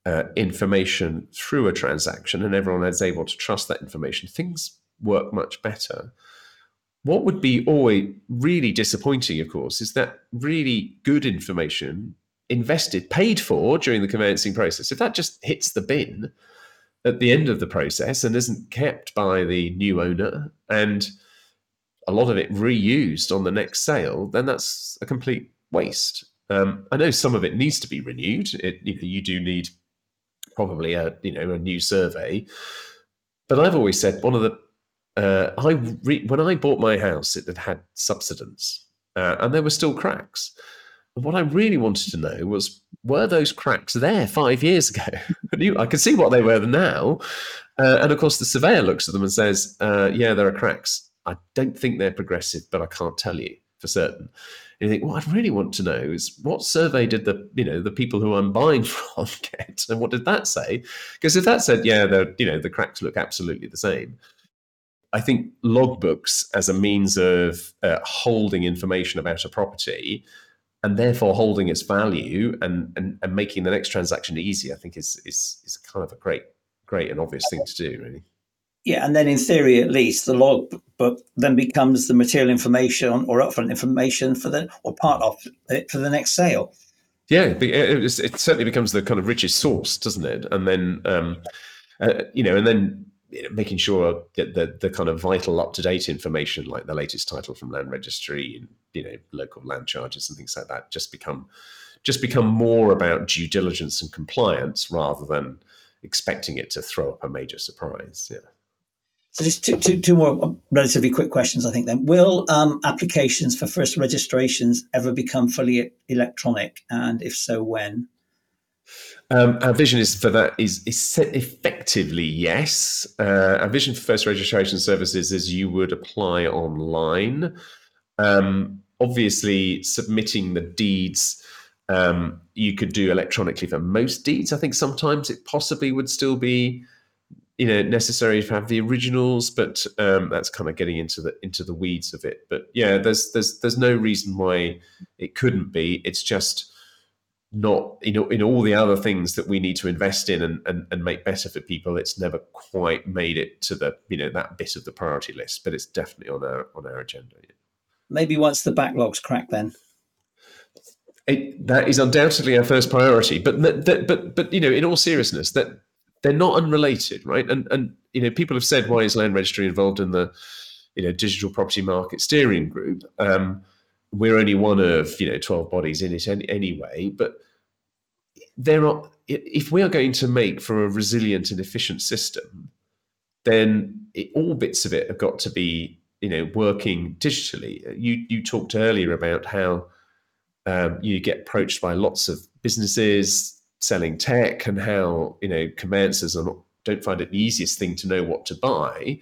uh, information through a transaction and everyone is able to trust that information, things work much better. What would be always really disappointing, of course, is that really good information invested, paid for during the conveyancing process, if that just hits the bin at the end of the process and isn't kept by the new owner and a lot of it reused on the next sale, then that's a complete waste. Um, I know some of it needs to be renewed. It, you, know, you do need probably a you know a new survey, but I've always said one of the uh, I re- when I bought my house, it had had subsidence, uh, and there were still cracks what I really wanted to know was were those cracks there five years ago? I could see what they were now. Uh, and of course, the surveyor looks at them and says, uh, Yeah, there are cracks. I don't think they're progressive, but I can't tell you for certain. And you think, what I'd really want to know is what survey did the you know the people who I'm buying from get, and what did that say? Because if that said, yeah, the you know the cracks look absolutely the same, I think logbooks as a means of uh, holding information about a property and therefore holding its value and, and, and making the next transaction easy, I think is, is, is kind of a great, great and obvious thing to do, really. Yeah, and then in theory, at least, the log book then becomes the material information or upfront information for the or part of it for the next sale. Yeah, it, it certainly becomes the kind of richest source, doesn't it? And then, um, uh, you know, and then making sure that the, the kind of vital up to date information, like the latest title from Land Registry and you know local land charges and things like that, just become just become more about due diligence and compliance rather than expecting it to throw up a major surprise. Yeah. So just two, two, two more relatively quick questions, I think. Then, will um, applications for first registrations ever become fully electronic, and if so, when? Um, our vision is for that is, is effectively yes. Uh, our vision for first registration services is you would apply online. Um, obviously, submitting the deeds um, you could do electronically for most deeds. I think sometimes it possibly would still be you know necessary to have the originals, but um, that's kind of getting into the into the weeds of it. But yeah, there's there's there's no reason why it couldn't be. It's just not you know in all the other things that we need to invest in and, and, and make better for people it's never quite made it to the you know that bit of the priority list but it's definitely on our on our agenda maybe once the backlogs crack then. It, that is undoubtedly our first priority but that, but but you know in all seriousness that they're not unrelated right? And and you know people have said why is land registry involved in the you know digital property market steering group. Um, we're only one of you know 12 bodies in it any, anyway, but there are if we are going to make for a resilient and efficient system, then it, all bits of it have got to be you know working digitally. You you talked earlier about how um, you get approached by lots of businesses selling tech and how you know conveyancers are not, don't find it the easiest thing to know what to buy.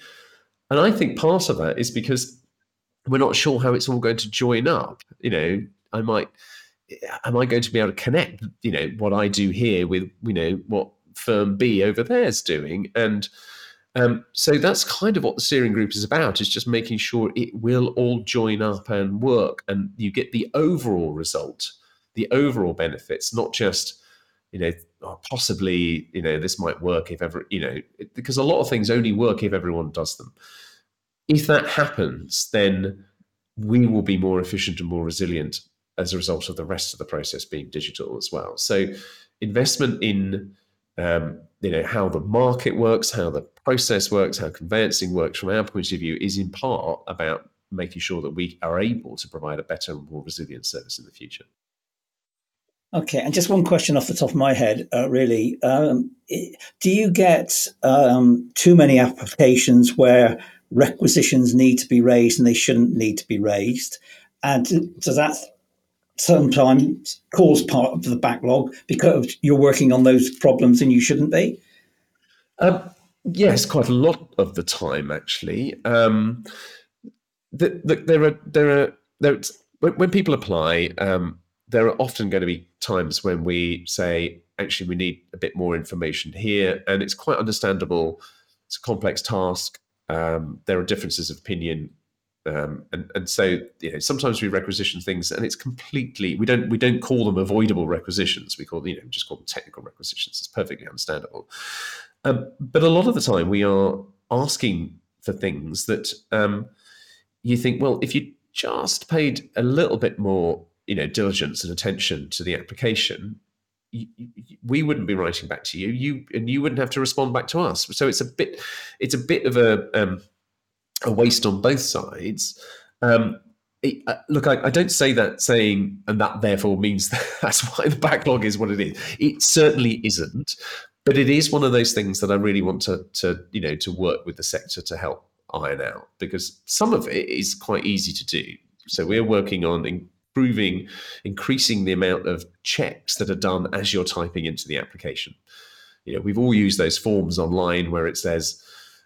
And I think part of that is because we're not sure how it's all going to join up. You know, I might am I going to be able to connect, you know, what I do here with, you know, what firm B over there is doing. And um, so that's kind of what the steering group is about, is just making sure it will all join up and work and you get the overall result, the overall benefits, not just, you know, oh, possibly, you know, this might work if ever, you know, because a lot of things only work if everyone does them. If that happens, then we will be more efficient and more resilient as a result of the rest of the process being digital as well. So, investment in um, you know how the market works, how the process works, how conveyancing works from our point of view is in part about making sure that we are able to provide a better and more resilient service in the future. Okay, and just one question off the top of my head, uh, really. Um, do you get um, too many applications where requisitions need to be raised and they shouldn't need to be raised? And does that sometimes cause part of the backlog because you're working on those problems and you shouldn't be? Um, yes, quite a lot of the time, actually. Um, the, the, there are there are there when, when people apply, um, there are often going to be times when we say, actually, we need a bit more information here, and it's quite understandable. It's a complex task. Um, there are differences of opinion um, and and so you know sometimes we requisition things and it's completely we don't we don't call them avoidable requisitions. We call you know just call them technical requisitions. It's perfectly understandable. Um, but a lot of the time we are asking for things that um, you think well if you just paid a little bit more you know diligence and attention to the application we wouldn't be writing back to you you and you wouldn't have to respond back to us so it's a bit it's a bit of a um, a waste on both sides. Um, it, uh, look, I, I, don't say that saying, and that therefore means that that's why the backlog is what it is. It certainly isn't, but it is one of those things that I really want to, to you know, to work with the sector to help iron out because some of it is quite easy to do. So we're working on improving, increasing the amount of checks that are done as you're typing into the application. You know, we've all used those forms online where it says,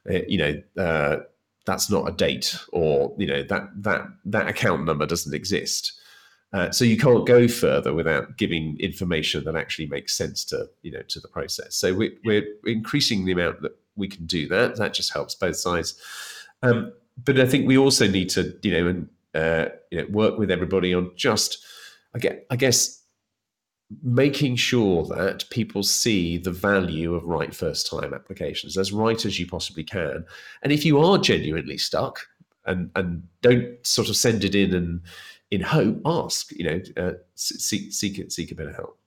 uh, you know. Uh, that's not a date or you know that that that account number doesn't exist uh, so you can't go further without giving information that actually makes sense to you know to the process so we, we're increasing the amount that we can do that that just helps both sides um, but i think we also need to you know and uh, you know work with everybody on just i get i guess making sure that people see the value of right first time applications as right as you possibly can. And if you are genuinely stuck and, and don't sort of send it in and in hope, ask, you know, uh, seek, seek, seek a bit of help.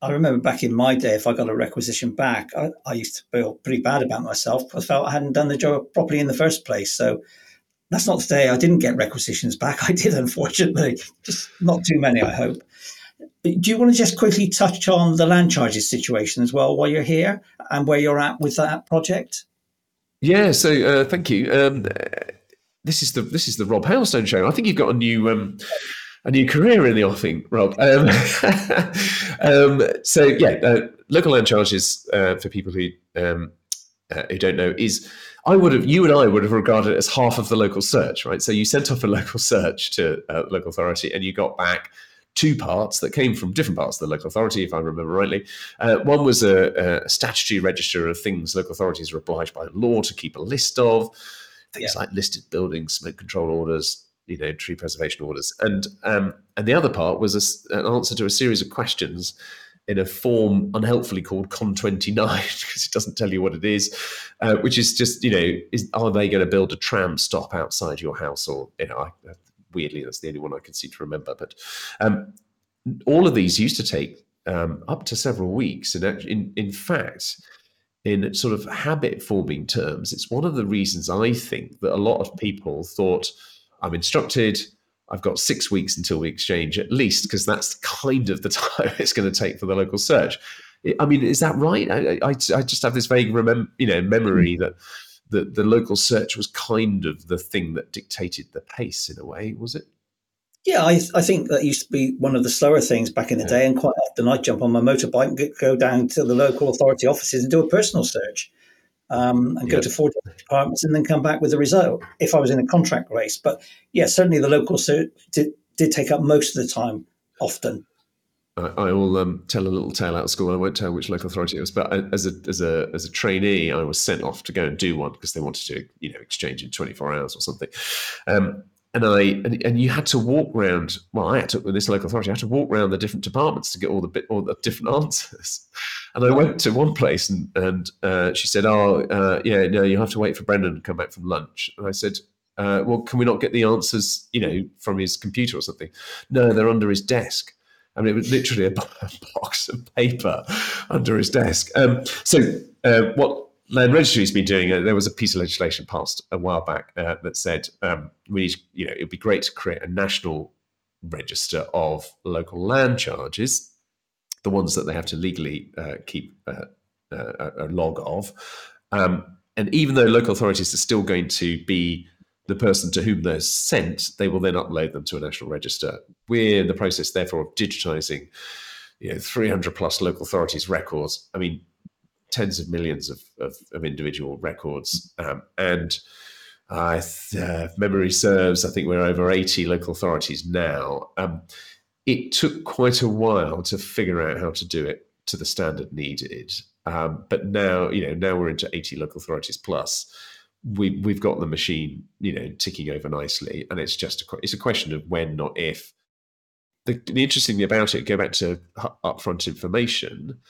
I remember back in my day, if I got a requisition back, I, I used to feel pretty bad about myself. I felt I hadn't done the job properly in the first place. So that's not to say I didn't get requisitions back. I did, unfortunately, just not too many, I hope. Do you want to just quickly touch on the land charges situation as well while you're here and where you're at with that project? Yeah, so uh, thank you. Um, this is the this is the Rob Hailstone show. I think you've got a new um, a new career in the offing, Rob. Um, um, so yeah, uh, local land charges uh, for people who um, uh, who don't know is I would have you and I would have regarded it as half of the local search, right? So you sent off a local search to a uh, local authority and you got back two parts that came from different parts of the local authority, if I remember rightly. Uh, one was a, a, statutory register of things local authorities are obliged by law to keep a list of, things yeah. like listed buildings, smoke control orders, you know, tree preservation orders, and um, and the other part was a, an answer to a series of questions in a form unhelpfully called Con 29 because it doesn't tell you what it is, uh, which is just, you know, is, are they going to build a tram stop outside your house? Or, you know, I, weirdly, that's the only one I can seem to remember. But um, all of these used to take um, up to several weeks. And in, in fact, in sort of habit forming terms, it's one of the reasons I think that a lot of people thought, I'm instructed, I've got six weeks until we exchange at least, because that's kind of the time it's going to take for the local search. I mean, is that right? I, I, I just have this vague remem- you know, memory mm. that the, the local search was kind of the thing that dictated the pace in a way, was it? Yeah, I, I think that used to be one of the slower things back in the yeah. day. And quite often I'd jump on my motorbike and go down to the local authority offices and do a personal search um, and yeah. go to four departments and then come back with the result if I was in a contract race. But yeah, certainly the local did, did take up most of the time often. I, will um, tell a little tale out of school. I won't tell which local authority it was, but as a as a as a trainee, I was sent off to go and do one because they wanted to, you know, exchange in twenty four hours or something. Um, and I and, and you had to walk around. Well, I had to with this local authority. I had to walk around the different departments to get all the bit all the different answers. And I went to one place and and uh, she said, "Oh, uh, yeah, no, you have to wait for Brendan to come back from lunch." And I said, uh, "Well, can we not get the answers, you know, from his computer or something?" No, they're under his desk. I mean, it was literally a box of paper under his desk. Um, so, uh, what Land Registry has been doing, uh, there was a piece of legislation passed a while back uh, that said um, we need, you know, it'd be great to create a national register of local land charges, the ones that they have to legally uh, keep uh, uh, a log of. Um, and even though local authorities are still going to be the person to whom they're sent, they will then upload them to a national register. We're in the process, therefore, of digitizing you know, 300 plus local authorities' records. I mean, tens of millions of, of, of individual records. Um, and uh, memory serves, I think we're over 80 local authorities now. Um, it took quite a while to figure out how to do it to the standard needed. Um, but now, you know, now we're into 80 local authorities plus. We, we've got the machine, you know, ticking over nicely, and it's just a, it's a question of when, not if. The, the interesting thing about it, go back to upfront information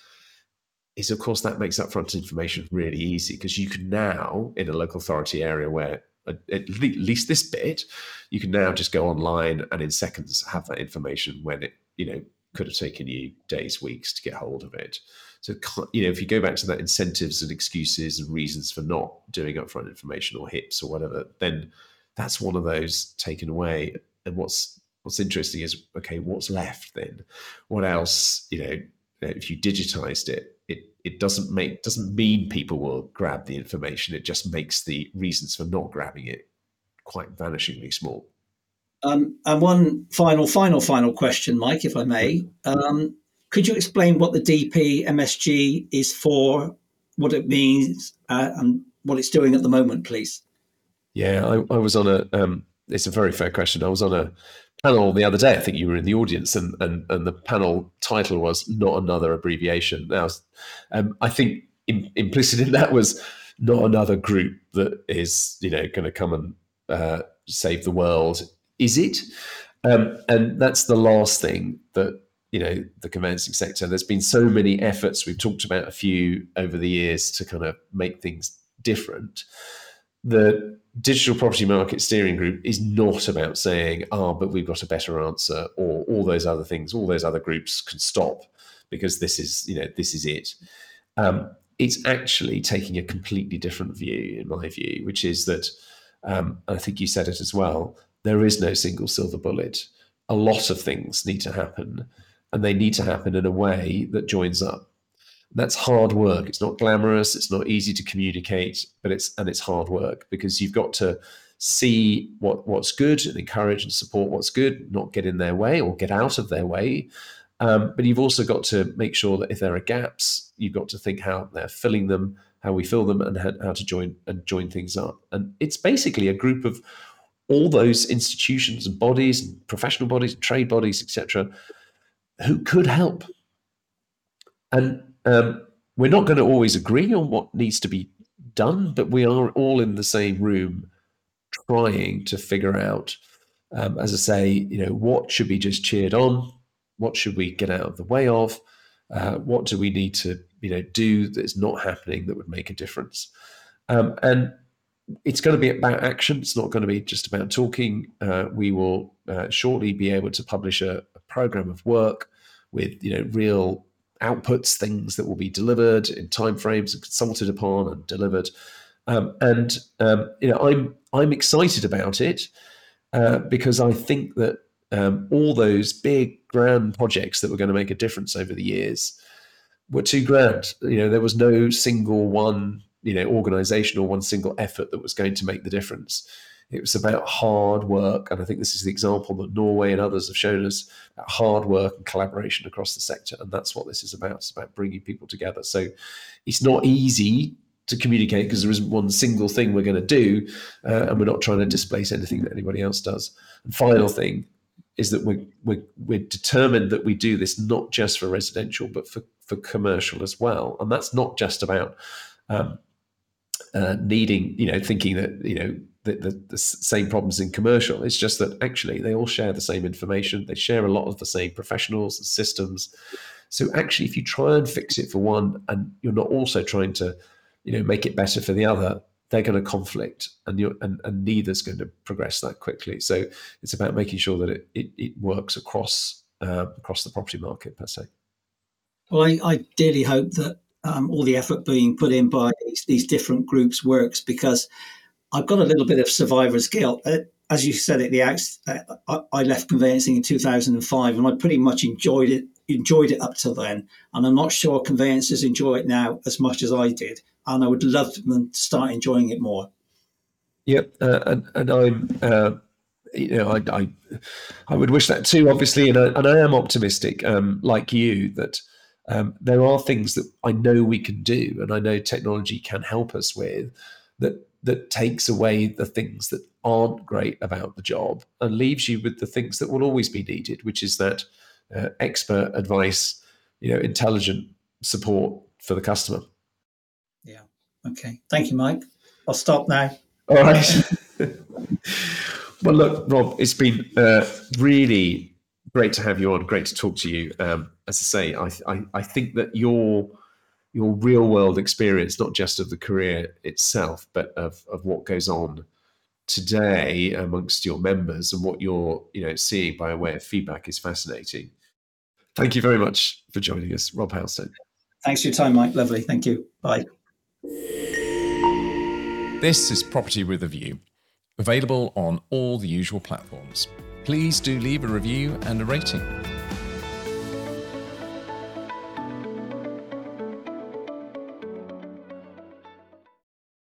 is of course that makes upfront information really easy because you can now in a local authority area where at least this bit you can now just go online and in seconds have that information when it you know could have taken you days weeks to get hold of it. So you know if you go back to that incentives and excuses and reasons for not doing upfront information or hips or whatever then that's one of those taken away. And what's what's interesting is okay what's left then? What else you know if you digitized it it it doesn't make doesn't mean people will grab the information. It just makes the reasons for not grabbing it quite vanishingly small. Um, and one final, final, final question, Mike, if I may. Um, could you explain what the DP MSG is for, what it means, uh, and what it's doing at the moment, please? Yeah, I, I was on a. Um, it's a very fair question. I was on a panel the other day. I think you were in the audience, and and, and the panel title was "Not Another Abbreviation." Now, um, I think in, implicit in that was not another group that is you know going to come and uh, save the world. Is it? Um, and that's the last thing that you know the conveyancing sector. There's been so many efforts. We've talked about a few over the years to kind of make things different. The digital property market steering group is not about saying, oh, but we've got a better answer, or all those other things, all those other groups can stop because this is, you know, this is it. Um, it's actually taking a completely different view, in my view, which is that, um, I think you said it as well, there is no single silver bullet. A lot of things need to happen, and they need to happen in a way that joins up that's hard work. It's not glamorous. It's not easy to communicate, but it's and it's hard work because you've got to see what what's good and encourage and support what's good, not get in their way or get out of their way. Um, but you've also got to make sure that if there are gaps, you've got to think how they're filling them, how we fill them, and how, how to join and join things up. And it's basically a group of all those institutions and bodies, and professional bodies, trade bodies, etc., who could help. And um, we're not going to always agree on what needs to be done, but we are all in the same room trying to figure out, um, as I say, you know, what should be just cheered on? What should we get out of the way of? Uh, what do we need to, you know, do that's not happening that would make a difference? Um, and it's going to be about action. It's not going to be just about talking. Uh, we will uh, shortly be able to publish a, a program of work with, you know, real outputs, things that will be delivered in timeframes and consulted upon and delivered. Um, and um, you know, I'm I'm excited about it uh, because I think that um, all those big grand projects that were going to make a difference over the years were too grand. You know, there was no single one you know organization or one single effort that was going to make the difference. It was about hard work, and I think this is the example that Norway and others have shown us: hard work and collaboration across the sector, and that's what this is about. It's about bringing people together. So it's not easy to communicate because there isn't one single thing we're going to do, uh, and we're not trying to displace anything that anybody else does. And final thing is that we're, we're, we're determined that we do this not just for residential, but for, for commercial as well. And that's not just about um, uh, needing, you know, thinking that, you know, the, the, the, same problems in commercial. It's just that actually they all share the same information. They share a lot of the same professionals and systems. So actually, if you try and fix it for one, and you're not also trying to, you know, make it better for the other, they're going to conflict, and you and, and neither's going to progress that quickly. So it's about making sure that it it, it works across uh, across the property market per se. Well, I, I dearly hope that um, all the effort being put in by these, these, different groups works because I've got a little bit of survivor's guilt. Uh, as you said at the outset, uh, I left conveyancing in 2005 and I pretty much enjoyed it enjoyed it up till then. And I'm not sure conveyancers enjoy it now as much as I did. And I would love them to start enjoying it more. Yep. Uh, and, and I'm, uh, you know, I, I, I, would wish that too, obviously. And I, and I am optimistic, um, like you, that um, there are things that I know we can do, and I know technology can help us with that that takes away the things that aren't great about the job and leaves you with the things that will always be needed, which is that uh, expert advice, you know, intelligent support for the customer. Yeah. Okay. Thank you, Mike. I'll stop now. All right. well, look, Rob, it's been uh, really great to have you on. Great to talk to you. Um, as I say, I, I, I think that your your real world experience, not just of the career itself, but of, of what goes on today amongst your members and what you're you know seeing by way of feedback is fascinating. Thank you very much for joining us, Rob Hailstone. Thanks for your time, Mike. Lovely. Thank you. Bye. This is Property with a View, available on all the usual platforms please do leave a review and a rating.